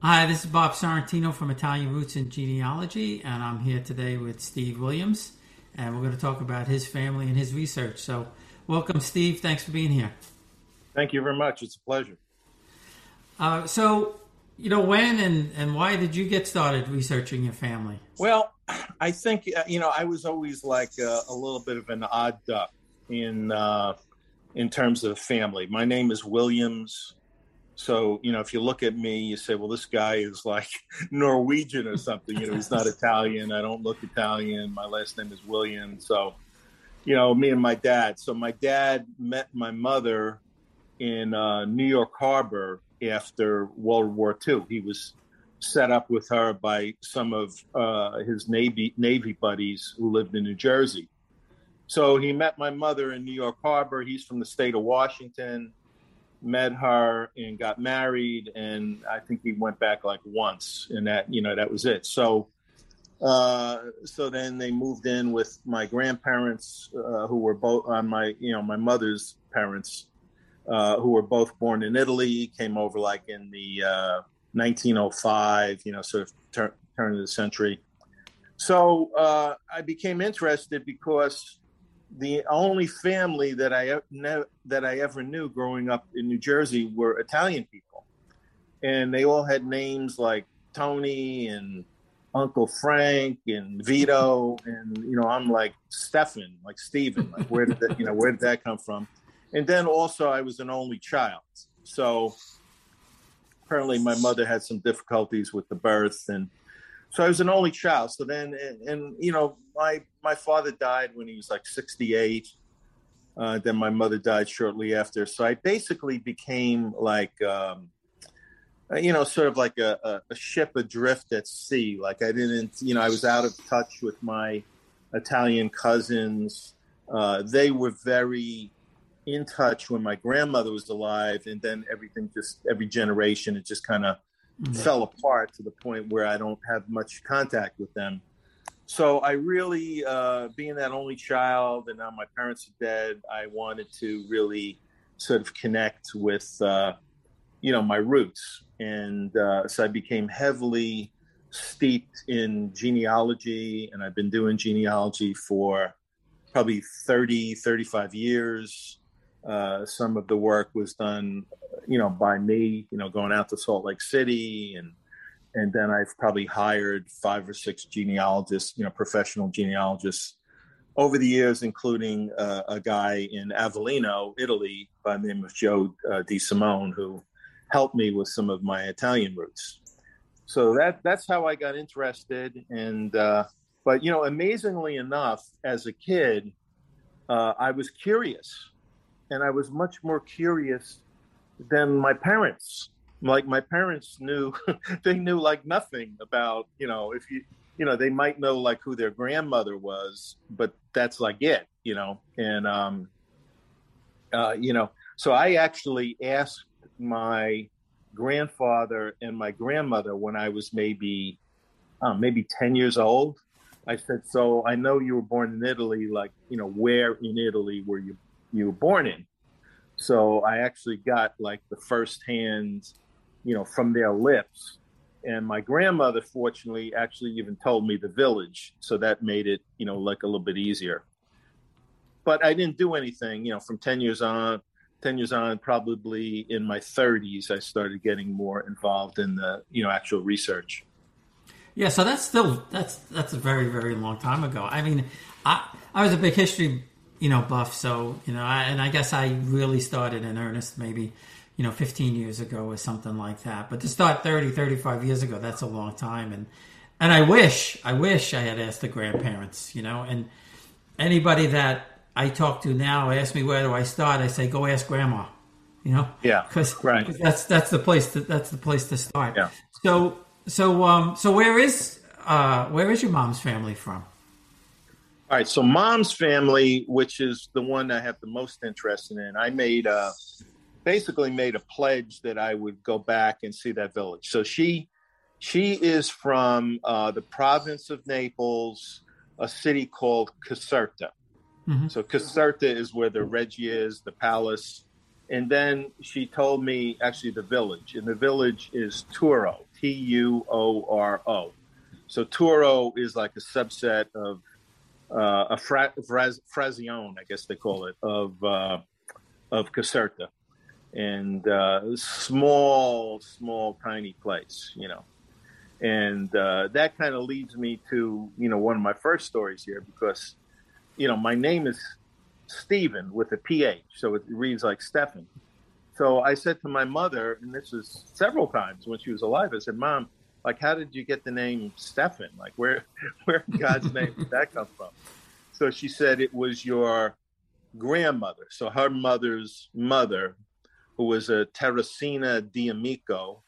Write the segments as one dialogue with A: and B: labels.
A: Hi, this is Bob Sorrentino from Italian Roots and Genealogy, and I'm here today with Steve Williams, and we're going to talk about his family and his research. So, welcome, Steve. Thanks for being here.
B: Thank you very much. It's a pleasure.
A: Uh, so, you know, when and, and why did you get started researching your family?
B: Well, I think, uh, you know, I was always like a, a little bit of an odd duck in, uh, in terms of family. My name is Williams. So, you know, if you look at me, you say, well, this guy is like Norwegian or something. You know, he's not Italian. I don't look Italian. My last name is William. So, you know, me and my dad. So, my dad met my mother in uh, New York Harbor after World War II. He was set up with her by some of uh, his Navy Navy buddies who lived in New Jersey. So he met my mother in New York Harbor. He's from the state of Washington met her and got married and i think he went back like once and that you know that was it. So uh, so then they moved in with my grandparents uh, who were both on my you know my mother's parents uh, who were both born in italy came over like in the 1905 uh, you know sort of turn, turn of the century. So uh, i became interested because the only family that I that I ever knew growing up in New Jersey were Italian people, and they all had names like Tony and Uncle Frank and Vito, and you know I'm like Stefan, like Stephen. Like where did that you know where did that come from? And then also I was an only child, so apparently my mother had some difficulties with the birth and so I was an only child. So then, and, and, you know, my my father died when he was like 68. Uh, then my mother died shortly after. So I basically became like, um, uh, you know, sort of like a, a, ship adrift at sea. Like I didn't, you know, I was out of touch with my Italian cousins. Uh, they were very in touch when my grandmother was alive, and then everything just every generation it just kind of fell apart to the point where I don't have much contact with them. So I really, uh, being that only child, and now my parents are dead, I wanted to really sort of connect with, uh, you know, my roots, and uh, so I became heavily steeped in genealogy, and I've been doing genealogy for probably 30, 35 years. Uh, some of the work was done you know, by me, you know, going out to Salt Lake City and and then I've probably hired five or six genealogists, you know, professional genealogists over the years, including uh, a guy in Avellino, Italy, by the name of Joe uh, Di Simone, who helped me with some of my Italian roots. So that that's how I got interested. And uh, but you know, amazingly enough, as a kid, uh, I was curious, and I was much more curious than my parents. Like my parents knew, they knew like nothing about, you know, if you, you know, they might know like who their grandmother was, but that's like it, you know. And, um, uh, you know, so I actually asked my grandfather and my grandmother when I was maybe, uh, maybe 10 years old. I said, so I know you were born in Italy, like, you know, where in Italy were you, you were born in? So I actually got like the firsthand, you know, from their lips. And my grandmother, fortunately, actually even told me the village. So that made it, you know, like a little bit easier. But I didn't do anything, you know, from 10 years on, 10 years on, probably in my 30s, I started getting more involved in the, you know, actual research.
A: Yeah, so that's still that's that's a very very long time ago. I mean, I I was a big history you know, buff. So, you know, I, and I guess I really started in earnest maybe, you know, 15 years ago or something like that. But to start 30, 35 years ago, that's a long time. And, and I wish, I wish I had asked the grandparents, you know, and anybody that I talk to now ask me where do I start, I say, go ask grandma, you know?
B: Yeah.
A: Cause,
B: right.
A: Cause that's, that's the place to, that's the place to start.
B: Yeah.
A: So, so, um, so where is, uh, where is your mom's family from?
B: All right, so mom's family, which is the one I have the most interest in, I made a basically made a pledge that I would go back and see that village. So she she is from uh, the province of Naples, a city called Caserta. Mm-hmm. So Caserta is where the Reggia is, the palace. And then she told me actually the village, and the village is Tuoro, T U O R O. So Tuoro is like a subset of uh, a fra- fraz- frazione, I guess they call it, of uh, of Caserta, and uh, small, small, tiny place, you know. And uh, that kind of leads me to you know one of my first stories here because you know my name is Stephen with a PH, so it reads like Stephen. So I said to my mother, and this was several times when she was alive, I said, Mom, like, how did you get the name Stephen? Like, where, where God's name did that come from? So she said it was your grandmother. So her mother's mother, who was a Teresina D'Amico,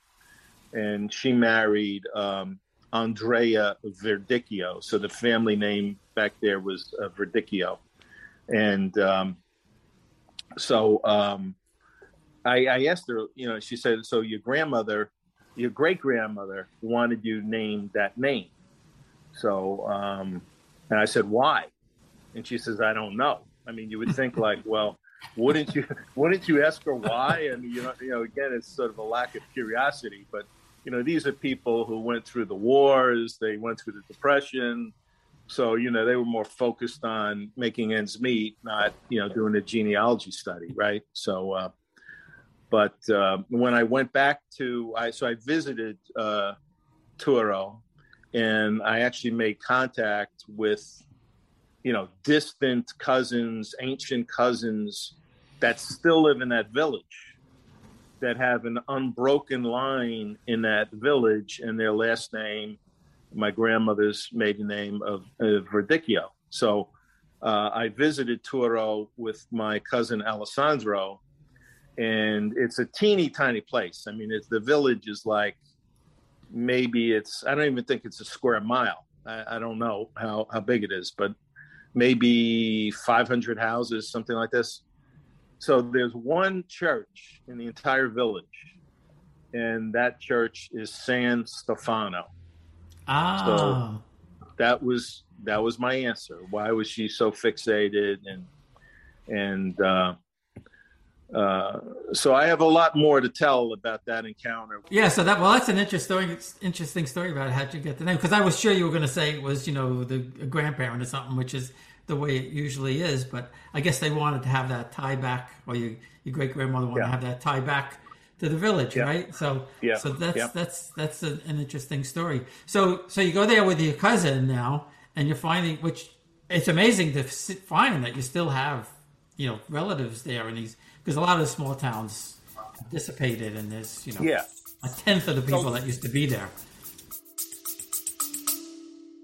B: and she married um, Andrea Verdicchio. So the family name back there was uh, Verdicchio. And um, so um, I, I asked her, you know, she said, so your grandmother, your great grandmother wanted you named that name. So, um, and I said, why? And she says, I don't know. I mean, you would think like, well, wouldn't you, wouldn't you ask her why? And, you know, you know, again, it's sort of a lack of curiosity, but, you know, these are people who went through the wars, they went through the depression, so, you know, they were more focused on making ends meet, not, you know, doing a genealogy study, right? So, uh, but uh, when I went back to, I so I visited uh, Tuoro, and I actually made contact with, you know, distant cousins, ancient cousins that still live in that village, that have an unbroken line in that village, and their last name my grandmother's maiden name of, of Verdicchio. So uh, I visited Tuoro with my cousin Alessandro, and it's a teeny tiny place. I mean, it's, the village is like maybe it's, I don't even think it's a square mile. I, I don't know how, how big it is, but maybe 500 houses, something like this. So there's one church in the entire village, and that church is San Stefano
A: Ah.
B: So that was that was my answer. Why was she so fixated and and uh, uh, so I have a lot more to tell about that encounter.
A: Yeah, so that well, that's an interesting interesting story about how'd you get the name? Because I was sure you were going to say it was you know the grandparent or something, which is the way it usually is. But I guess they wanted to have that tie back, or your your great grandmother wanted yeah. to have that tie back to the village, yeah. right? So, yeah. so that's yeah. that's that's a, an interesting story. So, so you go there with your cousin now, and you're finding which it's amazing to find that you still have you know relatives there and these because a lot of the small towns dissipated, and there's you know
B: yeah.
A: a tenth of the people so, that used to be there.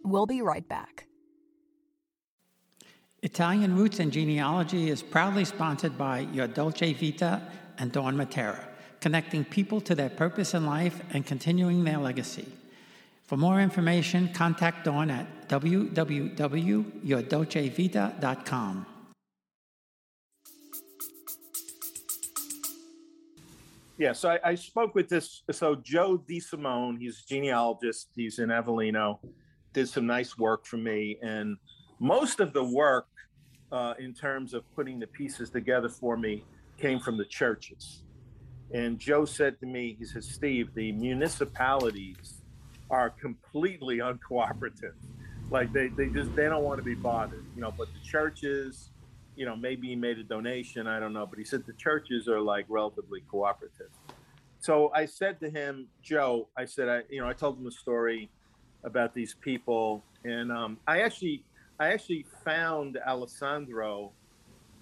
C: We'll be right back.
A: Italian Roots and Genealogy is proudly sponsored by Your Dolce Vita and Dawn Matera connecting people to their purpose in life and continuing their legacy. For more information, contact Dawn at www.yourdolcevita.com.
B: Yeah, so I, I, spoke with this. So Joe DeSimone, he's a genealogist. He's in Avellino, did some nice work for me, and most of the work uh, in terms of putting the pieces together for me came from the churches. And Joe said to me, he says, Steve, the municipalities are completely uncooperative. Like they, they just they don't want to be bothered, you know. But the churches, you know, maybe he made a donation, I don't know. But he said the churches are like relatively cooperative. So I said to him, Joe, I said, I you know, I told him a story about these people, and um, I actually I actually found Alessandro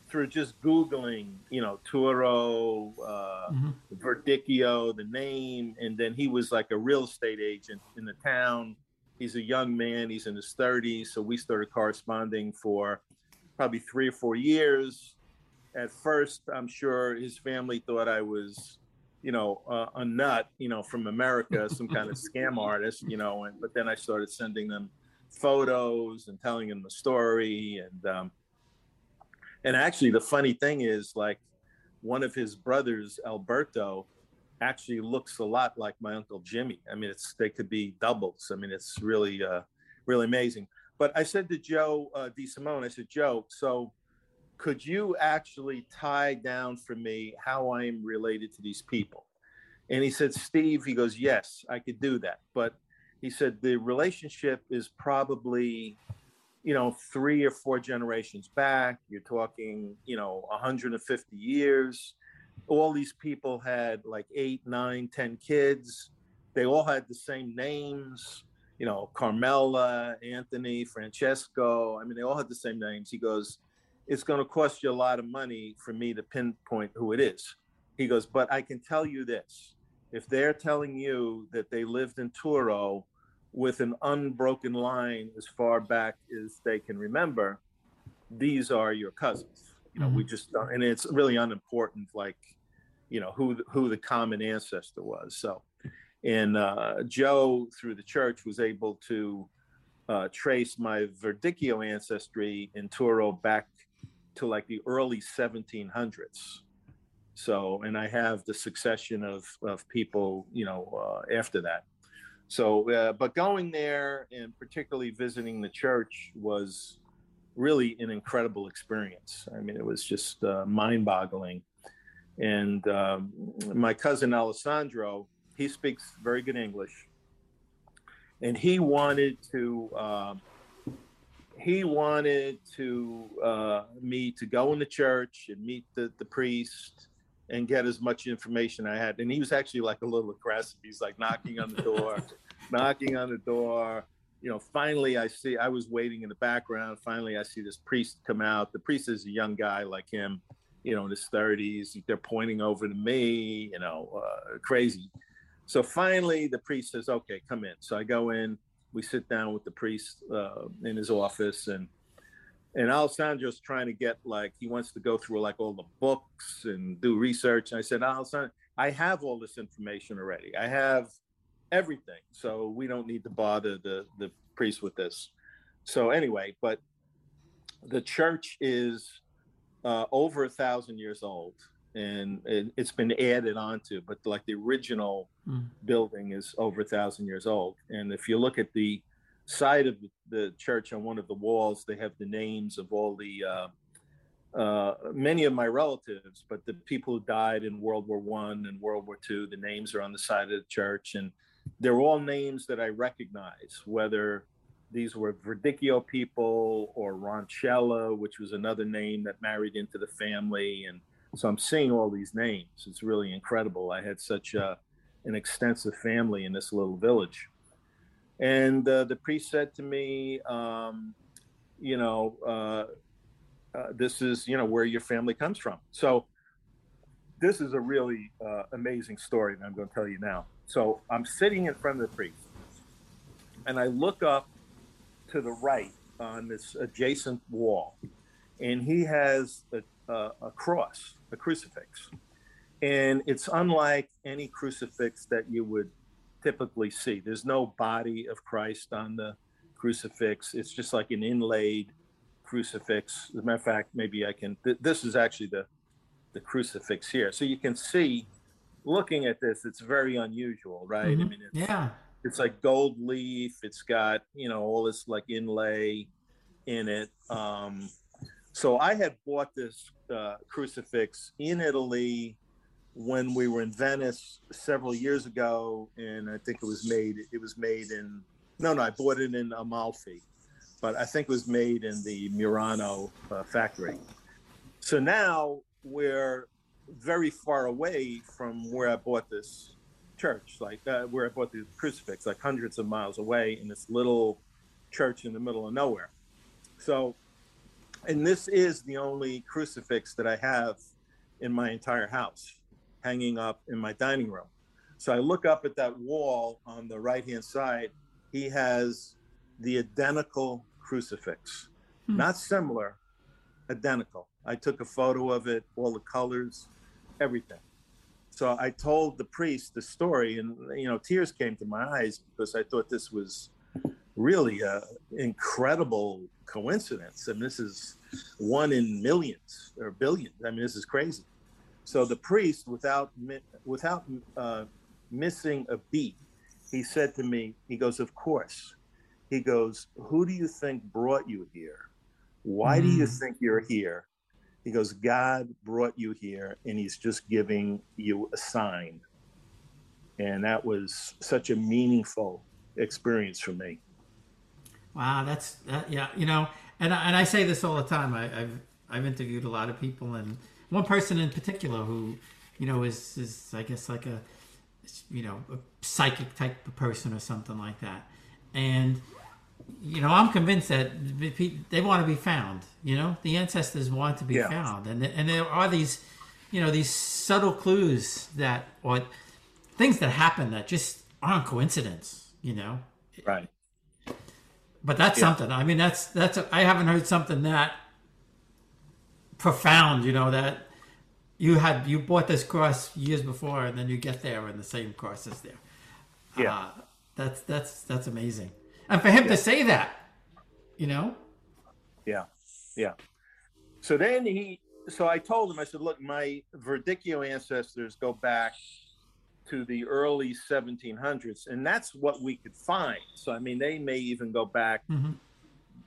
B: through just Googling, you know, Tuoro, uh, mm-hmm. Verdicchio, the name, and then he was like a real estate agent in the town. He's a young man, he's in his 30s. So we started corresponding for probably three or four years. At first, I'm sure his family thought I was, you know, uh, a nut, you know, from America, some kind of scam artist, you know, and, but then I started sending them photos and telling them the story. And, um, and actually, the funny thing is, like, one of his brothers, Alberto, actually looks a lot like my uncle Jimmy. I mean, it's they could be doubles. I mean, it's really, uh, really amazing. But I said to Joe uh, DeSimone, I said, Joe, so could you actually tie down for me how I am related to these people? And he said, Steve, he goes, yes, I could do that. But he said, the relationship is probably, you know, three or four generations back. You're talking, you know, 150 years. All these people had like eight, nine, ten kids. They all had the same names, you know, Carmela, Anthony, Francesco. I mean, they all had the same names. He goes, it's going to cost you a lot of money for me to pinpoint who it is. He goes, but I can tell you this if they're telling you that they lived in Tuoro with an unbroken line as far back as they can remember, these are your cousins. You know, mm-hmm. we just don't, and it's really unimportant, like, you know, who who the common ancestor was. So, and uh, Joe through the church was able to uh, trace my Verdicchio ancestry in Tuoro back to like the early 1700s. So, and I have the succession of, of people, you know, uh, after that. So, uh, but going there and particularly visiting the church was really an incredible experience. I mean, it was just uh, mind boggling. And um, my cousin Alessandro, he speaks very good English. And he wanted to, um, he wanted to uh, me to go in the church and meet the, the priest and get as much information I had. And he was actually like a little aggressive. He's like knocking on the door, knocking on the door. You know, finally I see, I was waiting in the background. Finally, I see this priest come out. The priest is a young guy like him, you know, in his 30s. They're pointing over to me, you know, uh, crazy. So finally, the priest says, okay, come in. So I go in we sit down with the priest uh, in his office and and Alessandro's trying to get like he wants to go through like all the books and do research. And I said, Alessandro, I have all this information already. I have everything, so we don't need to bother the the priest with this. So anyway, but the church is uh, over a thousand years old, and it, has been added onto, but like the original mm. building is over a thousand years old. And if you look at the side of the church on one of the walls, they have the names of all the uh, uh, many of my relatives, but the people who died in World War One and World War Two, the names are on the side of the church, and they're all names that I recognize, whether these were Verdicchio people or Roncella, which was another name that married into the family, and so I'm seeing all these names. It's really incredible. I had such a, an extensive family in this little village. And uh, the priest said to me, um, you know, uh, uh, this is, you know, where your family comes from. So this is a really uh, amazing story that I'm going to tell you now. So I'm sitting in front of the priest and I look up to the right on this adjacent wall and he has a, a, a cross a crucifix. And it's unlike any crucifix that you would typically see. There's no body of Christ on the crucifix. It's just like an inlaid crucifix. As a matter of fact, maybe I can. Th- this is actually the the crucifix here, so you can see. Looking at this, it's very unusual, right?
A: Mm-hmm. I mean, it's, yeah,
B: it's like gold leaf. It's got you know all this like inlay in it. Um, so I had bought this uh, crucifix in Italy when we were in Venice several years ago, and I think it was made. It was made in no, no, I bought it in Amalfi, but I think it was made in the Murano uh, factory. So now we're very far away from where I bought this church, like uh, where I bought the crucifix, like hundreds of miles away in this little church in the middle of nowhere. So and this is the only crucifix that I have in my entire house, hanging up in my dining room. So I look up at that wall on the right hand side. He has the identical crucifix, hmm. not similar, identical. I took a photo of it, all the colors, everything. So I told the priest the story, and you know, tears came to my eyes because I thought this was really a incredible coincidence. And this is one in millions or billions. I mean, this is crazy. So the priest, without without uh, missing a beat, he said to me, he goes, "Of course." He goes, "Who do you think brought you here? Why mm. do you mm. think you're here?" He goes, God brought you here and he's just giving you a sign. And that was such a meaningful experience for me.
A: Wow, that's that, yeah, you know, and I, and I say this all the time. I, have I've interviewed a lot of people, and one person in particular who, you know, is is I guess like a, you know, a psychic type of person or something like that, and you know, I'm convinced that they want to be found. You know, the ancestors want to be yeah. found, and and there are these, you know, these subtle clues that or things that happen that just aren't coincidence. You know,
B: right.
A: But that's yeah. something. I mean, that's that's. A, I haven't heard something that profound. You know that you had you bought this cross years before, and then you get there, and the same cross is there.
B: Yeah, uh,
A: that's that's that's amazing. And for him yeah. to say that, you know.
B: Yeah, yeah. So then he. So I told him. I said, "Look, my Verdicchio ancestors go back to the early 1700s, and that's what we could find. So, I mean, they may even go back. Mm-hmm.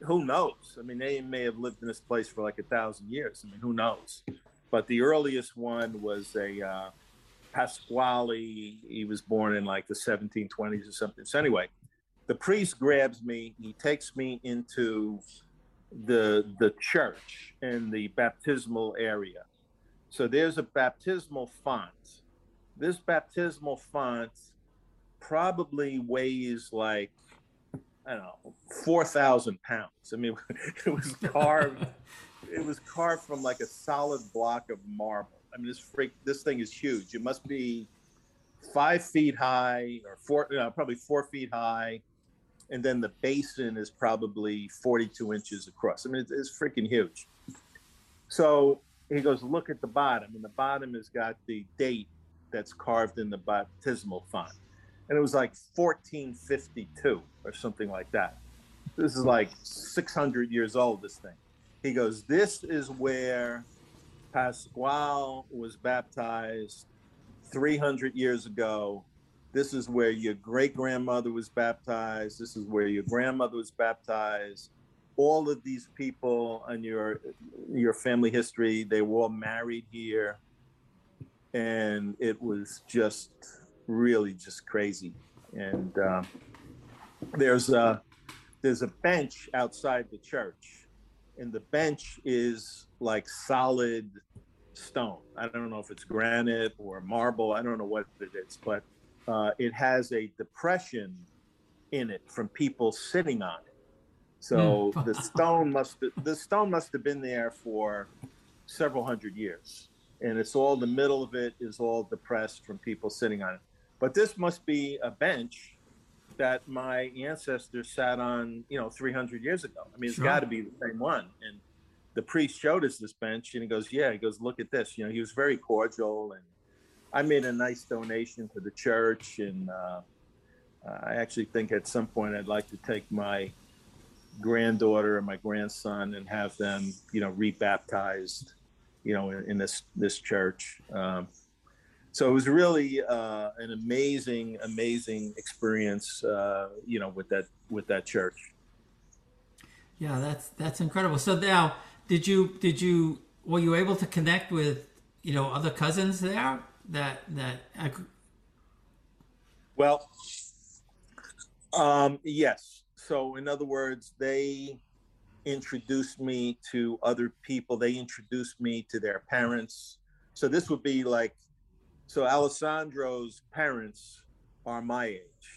B: Who knows? I mean, they may have lived in this place for like a thousand years. I mean, who knows? But the earliest one was a uh, Pasquale. He was born in like the 1720s or something. So, anyway, the priest grabs me. He takes me into the the church in the baptismal area. So there's a baptismal font this baptismal font probably weighs like I don't know four thousand pounds. I mean, it was carved. it was carved from like a solid block of marble. I mean, this freak, this thing is huge. It must be five feet high or four, uh, probably four feet high, and then the basin is probably forty-two inches across. I mean, it's, it's freaking huge. So he goes, look at the bottom, and the bottom has got the date that's carved in the baptismal font. And it was like 1452 or something like that. This is like 600 years old, this thing. He goes, This is where Pasquale was baptized 300 years ago. This is where your great grandmother was baptized. This is where your grandmother was baptized. All of these people in your your family history, they were all married here and it was just really just crazy. And uh, there's a there's a bench outside the church, and the bench is like solid stone. I don't know if it's granite or marble. I don't know what it is, but uh, it has a depression in it from people sitting on it. So hmm. the stone must the stone must have been there for several hundred years and it's all the middle of it is all depressed from people sitting on it. But this must be a bench that my ancestors sat on, you know, 300 years ago. I mean, it's sure. got to be the same one. And the priest showed us this bench, and he goes, "Yeah." He goes, "Look at this." You know, he was very cordial, and I made a nice donation to the church, and uh, I actually think at some point I'd like to take my granddaughter and my grandson and have them, you know, rebaptized you know, in, in this this church. Um, so it was really uh, an amazing, amazing experience, uh, you know, with that with that church.
A: Yeah, that's that's incredible. So now, did you did you were you able to connect with you know other cousins there that that? I...
B: Well, um, yes. So in other words, they introduced me to other people. They introduced me to their parents. So this would be like, so Alessandro's parents are my age.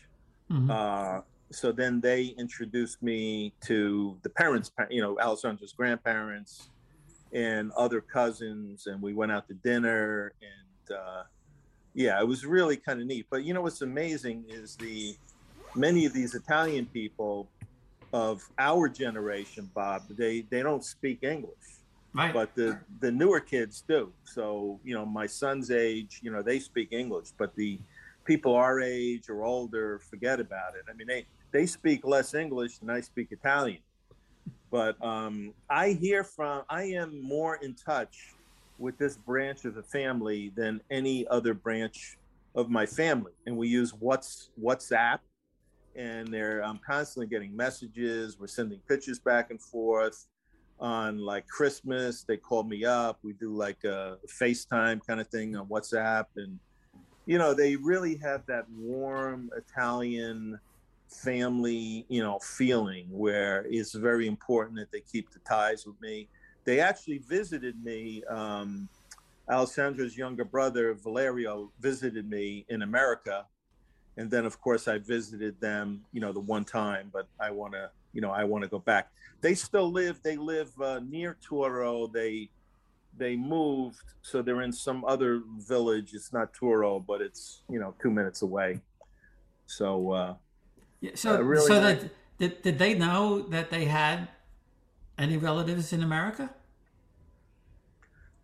B: Mm-hmm. Uh, so then they introduced me to the parents, you know, Alessandro's grandparents and other cousins, and we went out to dinner. And uh, yeah, it was really kind of neat. But you know what's amazing is the many of these Italian people of our generation, Bob, they they don't speak English,
A: right?
B: But the the newer kids do. So you know, my son's age, you know, they speak English, but the people our age or older forget about it. I mean, they they speak less English than I speak Italian. But um, I hear from, I am more in touch with this branch of the family than any other branch of my family. And we use what's WhatsApp and they're I'm constantly getting messages. We're sending pictures back and forth. on like Christmas. They call me up. We do like a FaceTime kind of thing on WhatsApp, and you know they really have that warm Italian family, you know, feeling where it's very important that they keep the ties with me. They actually visited me. Um, Alessandro's younger brother Valerio visited me in America, and then of course I visited them, you know, the one time. But I want to, you know, I want to go back. They still live. They live uh, near Tuoro. They they moved, so they're in some other village. It's not Tuoro, but it's you know two minutes away. So uh,
A: yeah, so
B: uh, really
A: so that did, did they know that they had any relatives in America?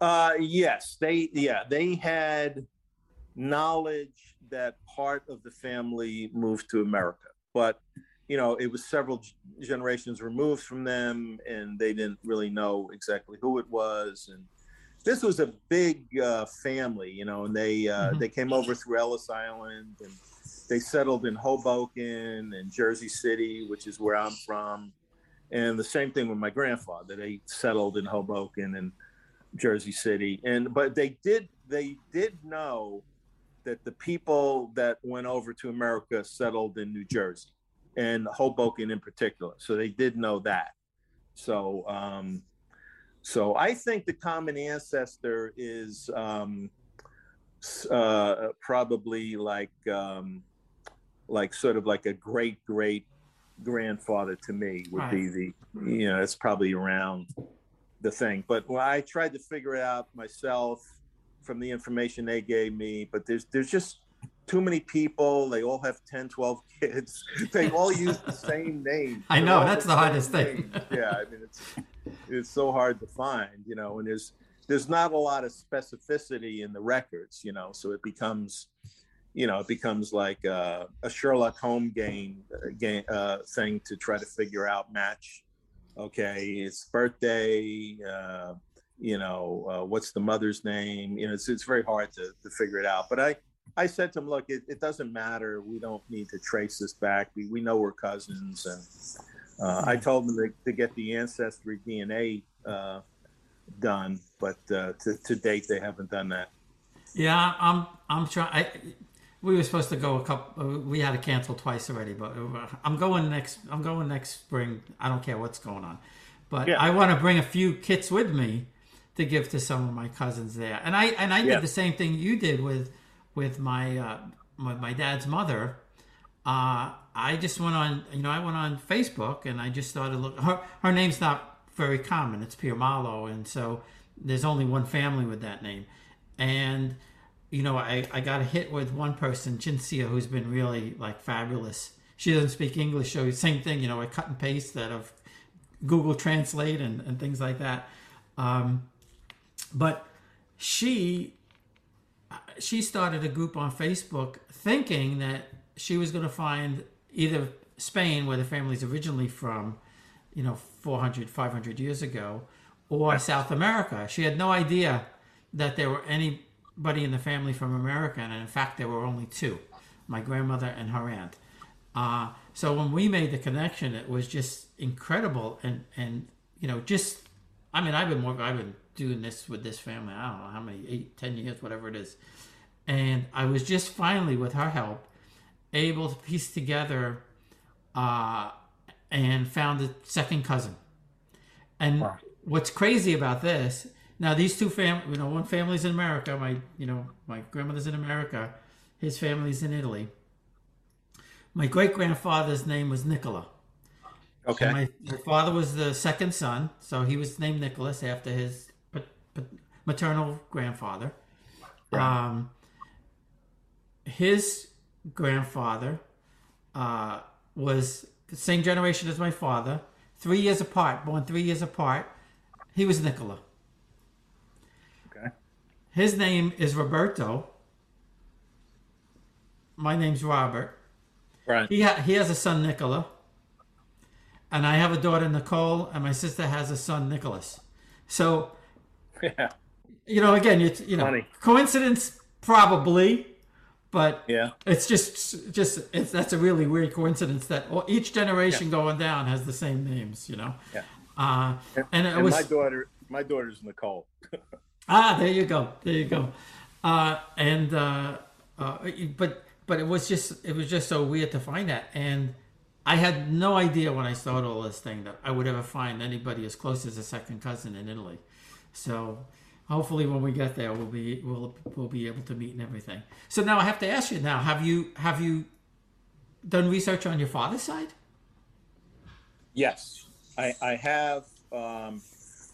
B: Uh, yes, they yeah they had knowledge that part of the family moved to America, but you know it was several generations removed from them, and they didn't really know exactly who it was. And this was a big uh, family, you know, and they uh,
A: Mhm.
B: they came over through Ellis Island and they settled in Hoboken and Jersey City, which is where I'm from. And the same thing with my grandfather. They settled in Hoboken and Jersey City. And but they did they did know that the people that went over to America settled in New Jersey and Hoboken in particular. So they did know that. So um so I think the common ancestor is um uh probably like um like sort of like a great great grandfather to me would be the you know it's probably around the thing but well, i tried to figure it out myself from the information they gave me but there's there's just too many people they all have 10 12 kids they all use the same name
A: I know, that's the
B: same
A: hardest thing.
B: yeah i mean it's it's so hard to find you know and there's there's not a lot of specificity in the records you know so it becomes you know, it becomes like uh, a Sherlock Holmes game, uh, game uh, thing to try to figure out match. Okay, it's birthday. Uh, you know, uh, what's the mother's name? You know, it's, it's very hard to, to figure it out. But I, I said to him, look, it, it doesn't matter. We don't need to trace this back. We, we know we're cousins. And uh, I told them to, to get the ancestry DNA uh, done, but uh, to, to date, they haven't done that.
A: Yeah, I'm I'm trying. I, we were supposed to go a couple. We had to cancel twice already, but uh, I'm going next. I'm going next spring. I don't care what's going on, but
B: Yeah.
A: I want to bring a few kits with me to give to some of my cousins there. And I and I did the same thing you did with with my uh, with my dad's mother. Uh, I just went on, you know, I went on Facebook and I just started looking. Her her name's not very common. It's Piermalo, and so there's only one family with that name. And you know, I, I got a hit with one person, Cinzia, who's been really like fabulous. She doesn't speak English, so same thing, you know, I cut and paste that of Google Translate and, and things like that. Um, but she she started a group on Facebook thinking that she was going to find either Spain, where the family's originally from, you know, 400, 500 years ago, or South America. She had no idea that there were anybody in the family from America, and in fact, there were only two my grandmother and her aunt. Uh, so when we made the connection, it was just incredible, and and you know, just I mean, I've been working, I've been doing this with this family. I don't know how many, eight, ten years, whatever it is, and I was just finally, with her help, able to piece together, uh, and found a second cousin. And
B: Wow.
A: what's crazy about this? Now these two fam, you know, one family's in America. My, you know, my grandmother's in America. His family's in Italy. My great grandfather's name was Nicola.
B: Okay.
A: My, my father was the second son, so he was named Nicholas after his maternal grandfather. Um, his grandfather uh, was the same generation as my father, three years apart, born three years apart. He was Nicola.
B: okay.
A: His name is Roberto. My name's Robert.
B: Right.
A: He ha- he has a son Nicola, and I have a daughter Nicole, and my sister has a son Nicholas. So
B: Yeah.
A: you know, again, it's you know,
B: Funny.
A: coincidence probably, but
B: Yeah.
A: it's just just it's that's a really weird coincidence that each generation going down has the same names. You know.
B: Yeah.
A: Uh, and,
B: and
A: was
B: my daughter, my daughter's Nicole.
A: ah, there you go, there you go. Uh, and uh, uh, but but it was just it was just so weird to find that, and I had no idea when I started all this thing that I would ever find anybody as close as a second cousin in Italy. So hopefully when we get there we'll be we'll we'll be able to meet and everything. So now I have to ask you now, have you have you done research on your father's side?
B: Yes, I, I have. Um,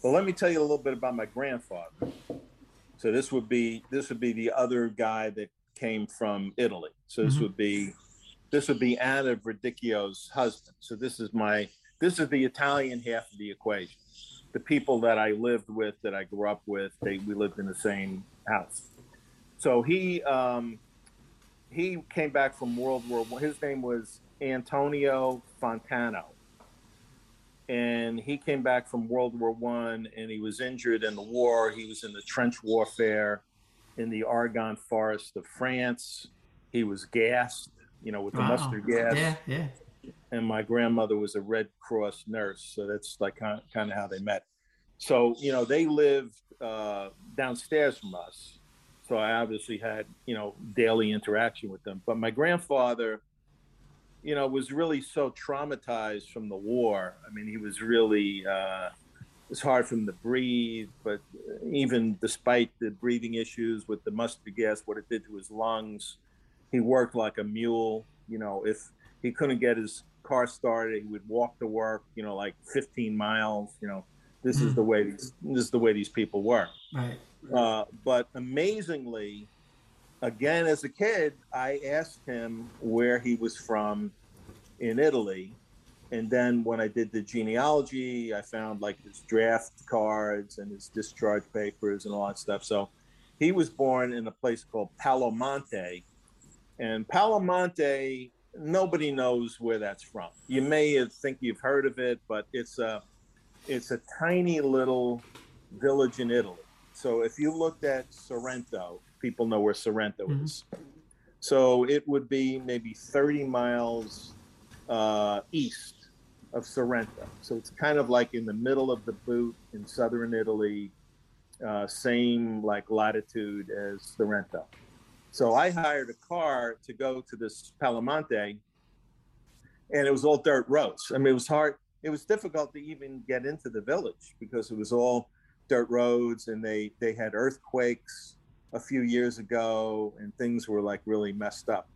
B: well, let me tell you a little bit about my grandfather. So this would be this would be the other guy that came from Italy. So this
A: Mhm.
B: would be this would be Anna Verdicchio's husband. So this is my this is the Italian half of the equation. The people that I lived with, that I grew up with, they we lived in the same house. So he um, he came back from World War One. His name was Antonio Fontano, and he came back from World War One, and he was injured in the war. He was in the trench warfare in the Argonne Forest of France. He was gassed, you know, with the
A: Wow.
B: mustard gas
A: Yeah, yeah.
B: And my grandmother was a Red Cross nurse, so that's like kind of, kind of how they met. So you know they lived uh, downstairs from us, so I obviously had you know daily interaction with them. But my grandfather, you know, was really so traumatized from the war. I mean, he was really uh, it was hard for him to breathe. But even despite the breathing issues with the mustard gas, what it did to his lungs, he worked like a mule. You know, if he couldn't get his car started, he would walk to work. You know, like 15 miles. You know, this is
A: Mhm.
B: the way these, this is the way these people work.
A: Right.
B: Uh, but amazingly, again, as a kid, I asked him where he was from in Italy. And then when I did the genealogy, I found like his draft cards and his discharge papers and all that stuff. So he was born in a place called Palomonte. And Palomonte, nobody knows where that's from. You may think you've heard of it, but it's a it's a tiny little village in Italy. So if you looked at Sorrento, people know where Sorrento
A: Mhm.
B: is. So it would be maybe 30 miles uh, east of Sorrento. So it's kind of like in the middle of the boot in southern Italy, uh, same like latitude as Sorrento. So I hired a car to go to this Palomonte, and it was all dirt roads. I mean, it was hard. It was difficult to even get into the village because it was all dirt roads, and they they had earthquakes a few years ago, and things were like really messed up.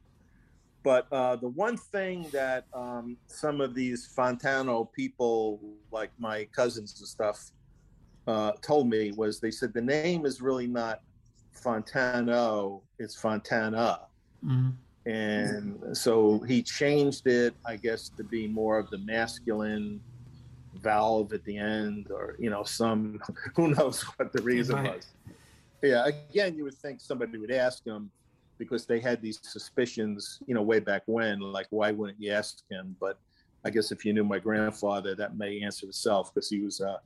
B: But uh, the one thing that um, some of these Fontano people, like my cousins and stuff, uh, told me was they said the name is really not Fontano, it's Fontana.
A: hmm
B: And so he changed it, I guess, to be more of the masculine valve at the end, or, you know, some, who knows what the reason
A: Right.
B: was. Yeah, again, you would think somebody would ask him because they had these suspicions, you know, way back when, like, why wouldn't you ask him? But I guess if you knew my grandfather, that may answer itself because he was a,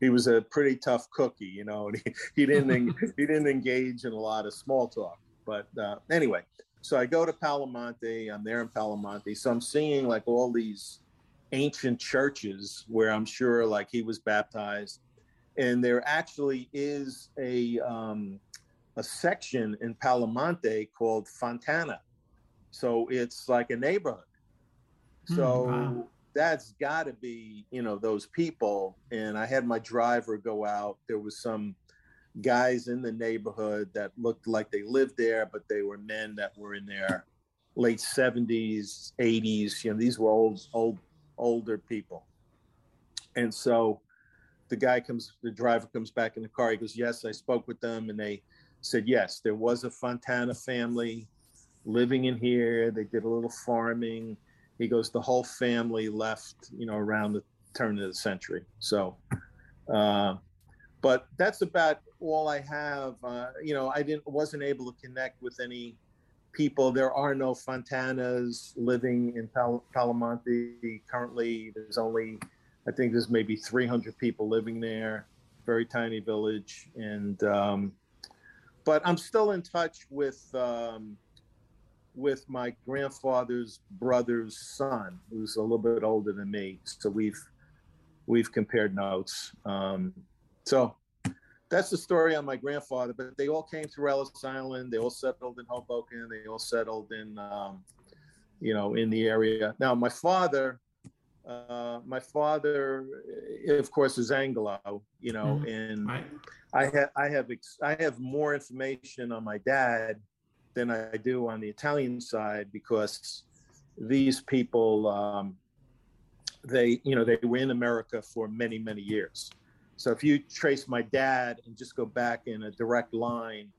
B: he was a pretty tough cookie, you know, and he, he didn't he didn't engage in a lot of small talk. But uh, anyway, so I go to Palomonte. I'm there in Palomonte. So I'm seeing like all these ancient churches where I'm sure like he was baptized, and there actually is a um, a section in Palomonte called Fontana. So it's like a neighborhood.
A: Hmm,
B: So
A: wow.
B: that's got to be you know those people. And I had my driver go out. There was some guys in the neighborhood that looked like they lived there, but they were men that were in their late 70s, 80s. You know, these were old, old, older people. And so the guy comes, the driver comes back in the car. He goes, Yes, I spoke with them. And they said, Yes, there was a Fontana family living in here. They did a little farming. He goes, The whole family left, you know, around the turn of the century. So, uh, but that's about all I have. Uh, you know, I didn't wasn't able to connect with any people. There are no Fontanas living in Pal- Palomonte currently. There's only, I think, there's maybe 300 people living there. Very tiny village, and um, but I'm still in touch with um, with my grandfather's brother's son, who's a little bit older than me. So we've we've compared notes. Um, so that's the story on my grandfather. But they all came through Ellis Island. They all settled in Hoboken. They all settled in, um, you know, in the area. Now, my father, uh, my father, of course, is Anglo. You know,
A: Mhm.
B: and
A: Right.
B: I have I have ex- I have more information on my dad than I do on the Italian side because these people um, they you know they were in America for many many years. So if you trace my dad and just go back in a direct line,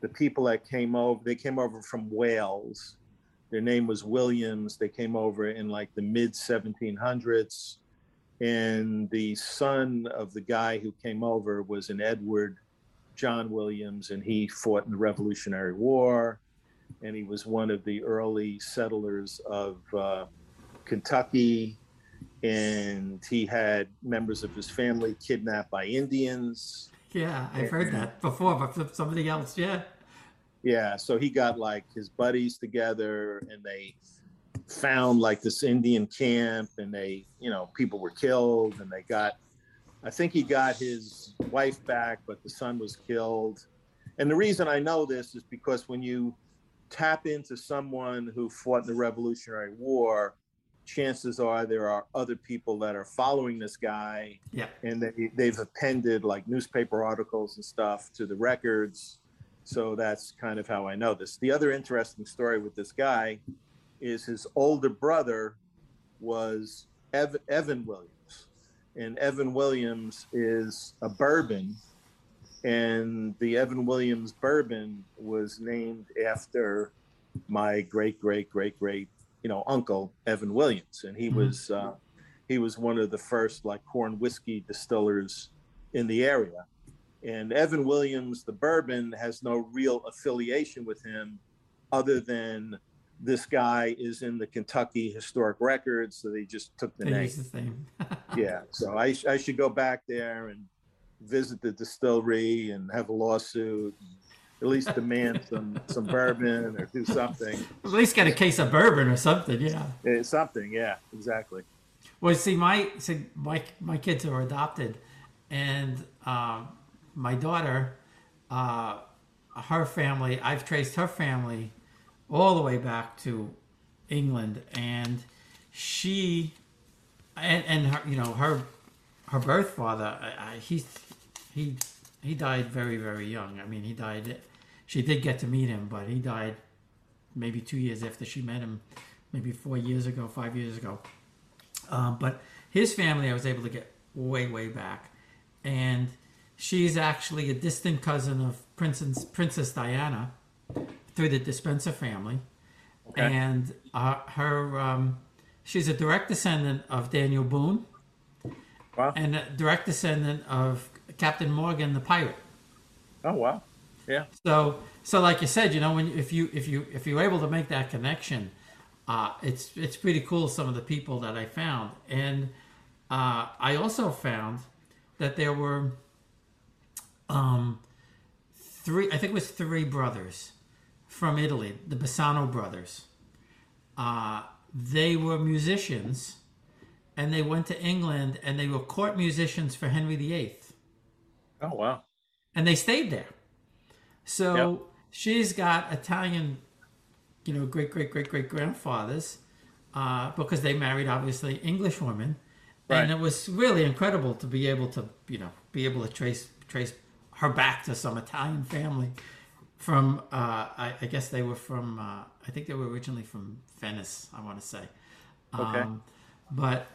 B: the people that came over they came over from Wales. Their name was Williams. They came over in like the mid 1700s and the son of the guy who came over was an Edward John Williams, and he fought in the Revolutionary War, and he was one of the early settlers of uh, Kentucky, and he had members of his family kidnapped by Indians.
A: Yeah, I've heard that before, but from somebody else. Yeah.
B: Yeah, so he got like his buddies together, and they found like this Indian camp, and they, you know, people were killed, and they got, I think he got his wife back, but the son was killed. And the reason I know this is because when you tap into someone who fought in the Revolutionary War, chances are there are other people that are following this guy,
A: Yeah.
B: and they, they've appended like newspaper articles and stuff to the records. So that's kind of how I know this. The other interesting story with this guy is his older brother was Ev- Evan Williams. And Evan Williams is a bourbon. And the Evan Williams bourbon was named after my great, great, great, great, you know, uncle, Evan Williams. And he
A: Mhm.
B: was, uh, he was one of the first like corn whiskey distillers in the area. And Evan Williams, the bourbon, has no real affiliation with him other than this guy is in the Kentucky Historic Records, so they just took the
A: They
B: name.
A: the.
B: Yeah, so I, sh- I should go back there and visit the distillery and have a lawsuit, at least demand some some bourbon or do something.
A: At least get a case of bourbon or something. Yeah.
B: Eh, something, yeah, exactly.
A: Well, see, my see, my my kids are adopted, and um, my daughter, uh, her family, I've traced her family all the way back to England, and she, and, and her, you know, her her birth father, I, I, he he he died very very young. I mean, he died. She did get to meet him, but he died maybe two years after she met him, maybe four years ago, five years ago. Um, but his family, I was able to get way, way back, and she's actually a distant cousin of Princess Princess Diana through the Despenser family,
B: Okay.
A: and uh, her um, she's a direct descendant of Daniel Boone
B: Wow.
A: and a direct descendant of Captain Morgan the pirate.
B: Oh wow. Yeah.
A: So, so like you said, you know, when if you if you if you're able to make that connection, uh, it's it's pretty cool. Some of the people that I found, and uh, I also found that there were um, three. I think it was three brothers from Italy, the Bassano brothers. Uh, they were musicians, and they went to England, and they were court musicians for Henry VIII
B: Oh wow.
A: and they stayed there. So
B: Yep.
A: she's got Italian, you know, great great great great grandfathers, uh, because they married obviously English women, and it was really incredible to be able to you know be able to trace trace her back to some Italian family from uh, I, I guess they were from uh, I think they were originally from Venice I want to say,
B: Okay.
A: um, but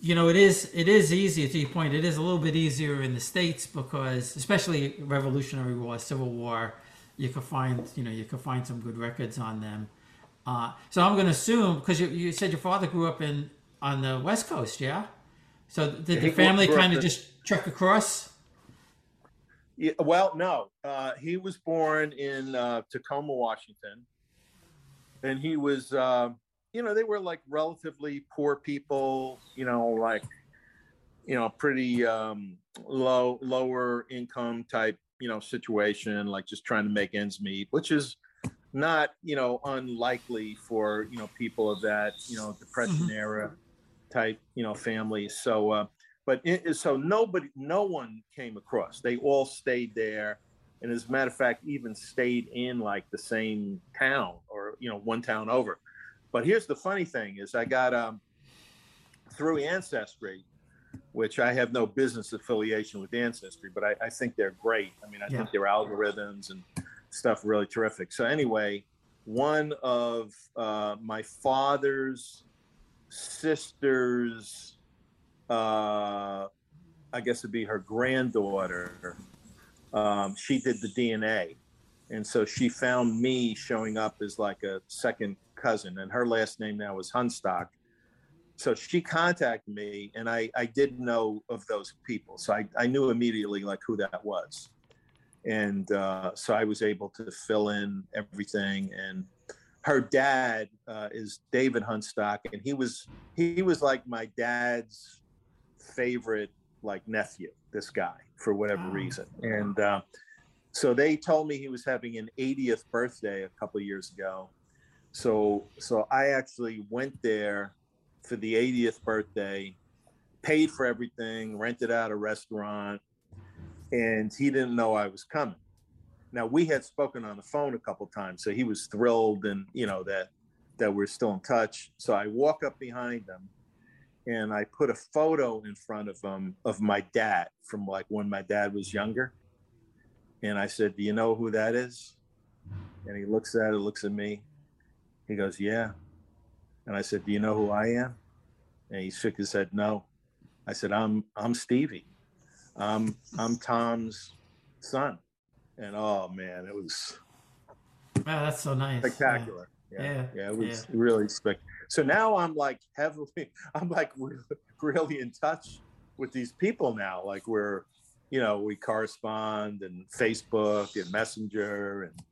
A: you know it is it is easier to your point it is a little bit easier in the states because especially revolutionary war civil war you can find you know you can find some good records on them. Uh, so i'm going to assume because you, you said your father grew up in on the west coast yeah? So did
B: he
A: the family kind of just trek across?
B: Yeah, well, no. Uh, he was born in uh, Tacoma, Washington, and he was, uh, you know, they were like relatively poor people, you know, like, you know, pretty um, low, lower income type, you know, situation, like just trying to make ends meet, which is not, you know, unlikely for you know people of that, you know, depression era type, you know, families. So. Uh, but it, so nobody, no one came across. They all stayed there, and as a matter of fact, even stayed in like the same town or you know one town over. But here's the funny thing: is I got um, through Ancestry, which I have no business affiliation with Ancestry, but I, I think they're great. I mean, I yeah. think their algorithms and stuff really terrific. So anyway, one of uh, my father's sister's, uh, I guess it'd be her granddaughter. Um, she did the DNA, and so she found me showing up as like a second cousin, and her last name now is Hunstock. So she contacted me, and I I did know of those people, so I I knew immediately like who that was and uh, so I was able to fill in everything. And her dad uh, is David Hunstock, and he was he was like my dad's favorite like nephew. This guy for whatever wow. reason, and uh, so they told me he was having an 80th birthday a couple years ago. So so I actually went there for the 80th birthday, paid for everything, rented out a restaurant, and he didn't know I was coming. Now we had spoken on the phone a couple times, so he was thrilled, and you know that that we're still in touch. So I walk up behind him, and I put a photo in front of him of my dad from like when my dad was younger, and I said, "Do you know who that is?" And he looks at it, looks at me. He goes, "Yeah," and I said, "Do you know who I am?" And he shook his head, "No." I said, "I'm I'm Stevie." I'm I'm Tom's son, and oh man, it was.
A: Wow, that's so nice.
B: Spectacular. Yeah, yeah, yeah, yeah it was yeah. really spectacular. So now I'm like heavily, I'm like really, really in touch with these people now. Like we're, you know, we correspond and Facebook and Messenger and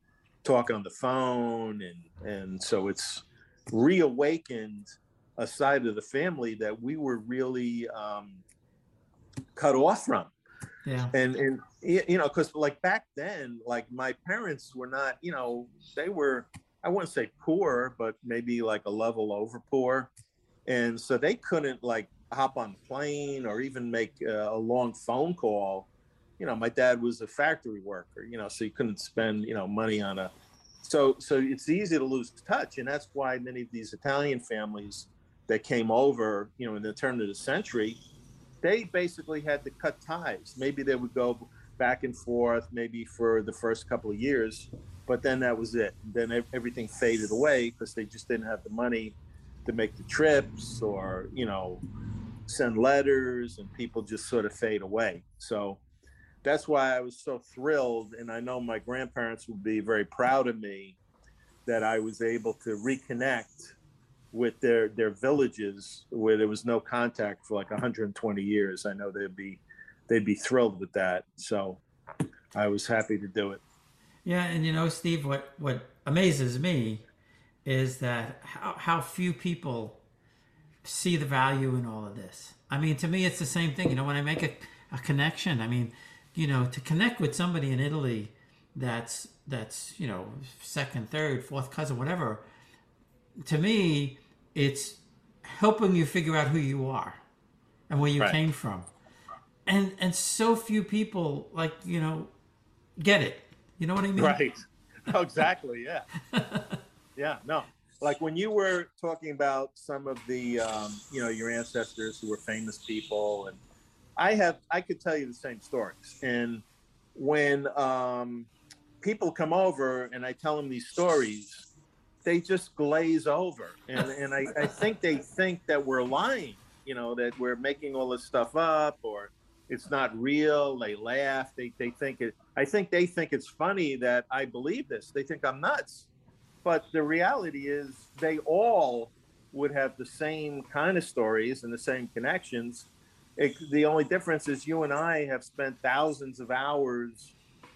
B: talk on the phone, and and so it's reawakened a side of the family that we were really um, cut off from.
A: Yeah.
B: And and you know because like back then like my parents were not you know they were i wouldn't say poor but maybe like a level over poor. And so they couldn't like hop on the plane or even make a long phone call you know my dad was a factory worker you know so he couldn't spend you know money on a so so it's easy to lose touch and that's why many of these italian families that came over you know in the turn of the century they basically had to cut ties. Maybe they would go back and forth, maybe for the first couple of years, but then that was it. Then everything faded away because they just didn't have the money to make the trips or, you know, send letters and people just sort of fade away. So that's why I was so thrilled. And I know my grandparents would be very proud of me that I was able to reconnect with their their villages where there was no contact for like 120 years. I know they'd be they'd be thrilled with that. So I was happy to do it.
A: Yeah, and you know, Steve, what what amazes me is that how how few people see the value in all of this. I mean, to me, it's the same thing. You know, when I make a, a connection, I mean, you know, to connect with somebody in Italy that's that's you know second, third, fourth cousin, whatever. To me, it's helping you figure out who you are and where you right. came from. And and so few people like, you know, get it. You know what I mean?
B: Right. Oh, exactly. Yeah. yeah. No. Like when you were talking about some of the, um, you know, your ancestors who were famous people, and I have, I could tell you the same stories. And when um, people come over and I tell them these stories, they just glaze over. And, and I, I think they think that we're lying, you know, that we're making all this stuff up or it's not real. They laugh. They, they think it, I think they think it's funny that I believe this. They think I'm nuts. But the reality is they all would have the same kind of stories and the same connections. It, the only difference is you and I have spent thousands of hours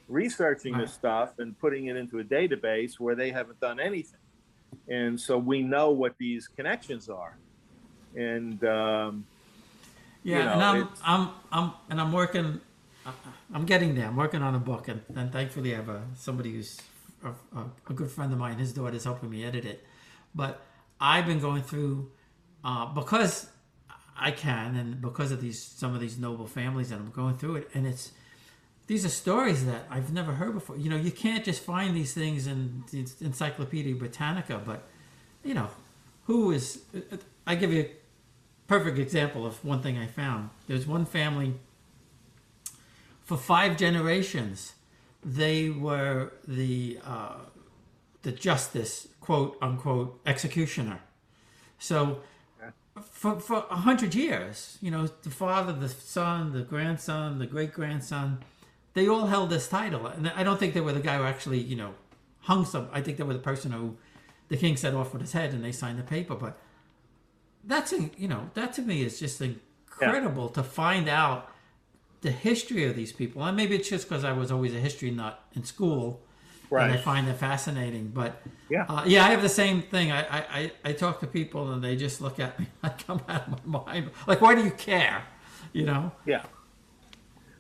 B: researching this stuff and putting it into a database where they haven't done anything. And so we know what these connections are. And um,
A: yeah you know, and I'm, I'm i'm and i'm working i'm getting there. I'm working on a book and, and thankfully i have a somebody who's a, a, a good friend of mine. His daughter is helping me edit it. But i've been going through uh, because I can, and because of these some of these noble families that I'm going through it, and it's these are stories that I've never heard before. You know, you can't just find these things in the Encyclopedia Britannica, but you know, who is? I give you a perfect example of one thing I found. There's one family for five generations. They were the uh, the justice quote unquote executioner. So for for a hundred years, you know, the father, the son, the grandson, the great grandson, they all held this title. And I don't think they were the guy who actually, you know, hung some. I think they were the person who the king set off with his head and they signed the paper. But that's you know that to me is just incredible yeah. to find out the history of these people. And maybe it's just because I was always a history nut in school right. and I find it fascinating. But yeah, uh, yeah, I have the same thing. I, I, I talk to people and they just look at me. I come out of my mind. Like, why do you care? You know?
B: Yeah.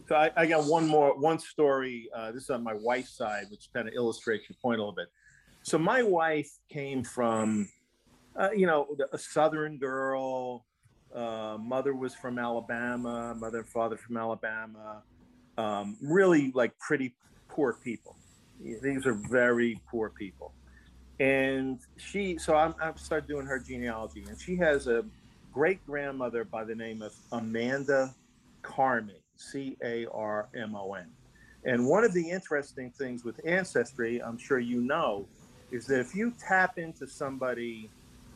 B: So I, I got one more one story. Uh, this is on my wife's side, which kind of illustrates your point a little bit. So my wife came from, uh, you know, a southern girl. Uh, mother was from Alabama. Mother and father from Alabama. Um, really like pretty poor people. These are very poor people. And she, so I'm, I've started doing her genealogy, and she has a great grandmother by the name of Amanda Carmon, C A R M O N. And one of the interesting things with Ancestry, I'm sure you know, is that if you tap into somebody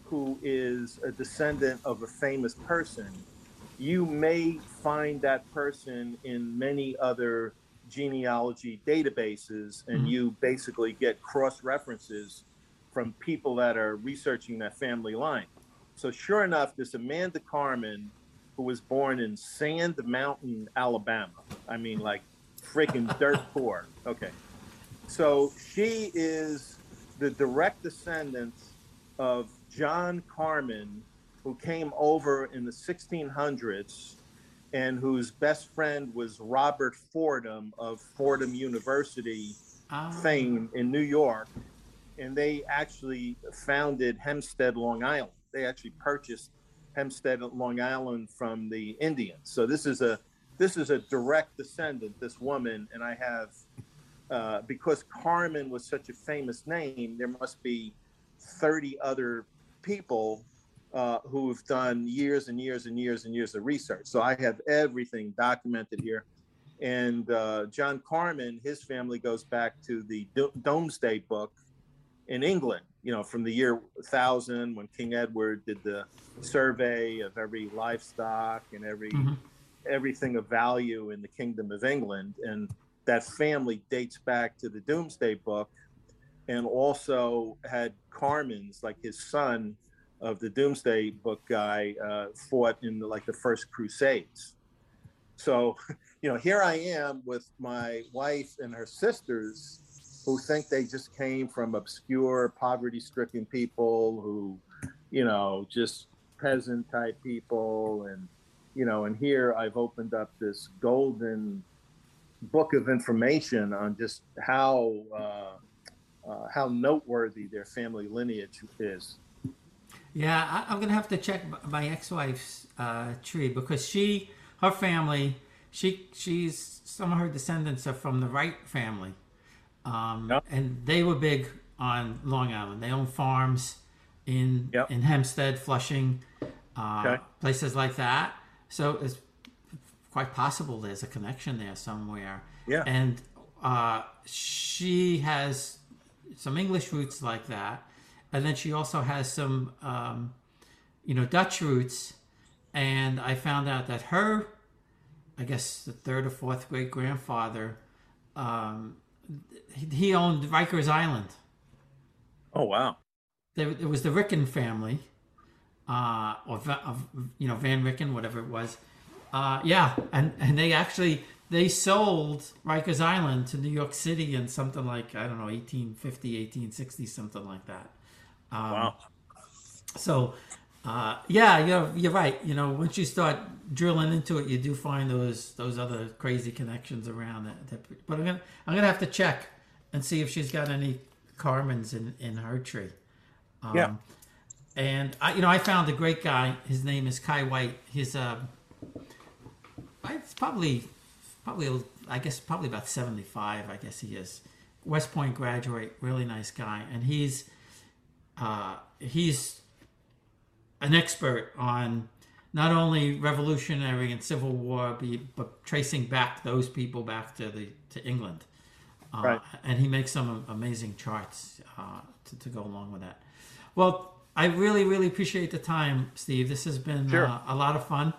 B: who is a descendant of a famous person, you may find that person in many other genealogy databases and mm-hmm. you basically get cross references from people that are researching that family line. So, sure enough, this Amanda Carmon, who was born in Sand Mountain, Alabama, I mean, like freaking dirt poor. Okay. So, she is the direct descendant of John Carmon, who came over in the 1600s and whose best friend was Robert Fordham of Fordham University oh. fame in New York. And they actually founded Hempstead, Long Island. They actually purchased Hempstead, Long Island from the Indians. So this is a this is a direct descendant, this woman, and I have uh, because Carmon was such a famous name, there must be 30 other people uh, who've done years and years and years and years of research. So I have everything documented here. And uh, John Carmon, his family goes back to the Do- Domesday Book in England, you know, from the year 1000 when King Edward did the survey of every livestock and every mm-hmm. everything of value in the Kingdom of England. And that family dates back to the Domesday Book and also had Carmon's, like his son, of the Domesday Book guy uh, fought in the, like the first Crusades. So, you know, here I am with my wife and her sisters who think they just came from obscure, poverty stricken people who, you know, just peasant type people. And, you know, and here I've opened up this golden book of information on just how. Uh, uh, how noteworthy their family lineage is.
A: Yeah, I, am gonna have to check my ex-wife's uh, tree because she, her family, she she's some of her descendants are from the Wright family, um, yep. and they were big on Long Island. They own farms in yep. in Hempstead, Flushing, uh, okay. places like that. So it's quite possible there's a connection there somewhere.
B: Yeah,
A: and uh, she has some English roots like that and then she also has some, um, you know, Dutch roots. And I found out that her, I guess the third or fourth great grandfather, um, he owned Rikers Island.
B: Oh wow!
A: There, it was the Ricken family, uh, or of you know Van Ricken, whatever it was. Uh, yeah, and and they actually they sold Rikers Island to New York City in something like I don't know 1850, 1860, something like that. Um, wow. So, uh, yeah, you're you're right. You know, once you start drilling into it, you do find those those other crazy connections around it. But I'm gonna I'm gonna have to check and see if she's got any Carmons in in her tree.
B: Um, yeah.
A: and I, you know, I found a great guy. His name is Kai White. He's uh, it's probably, probably, I guess, probably about seventy-five. I guess he is. West Point graduate, really nice guy, and he's, uh, he's an expert on not only Revolutionary and Civil War, but tracing back those people back to the to England. Uh, right. And he makes some amazing charts uh, to, to go along with that. Well, I really, really appreciate the time, Steve. This has been sure. uh, a lot of fun.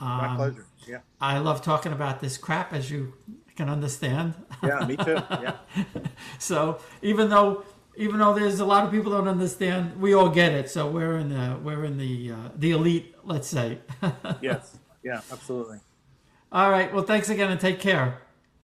B: Um, My pleasure. Yeah.
A: I love talking about this crap, as you can understand.
B: Yeah, me too. Yeah.
A: so even though even though there's a lot of people don't understand, we all get it. So we're in the we're in the uh, the elite, let's say.
B: yes. Yeah. Absolutely.
A: All right. Well, thanks again, and take care.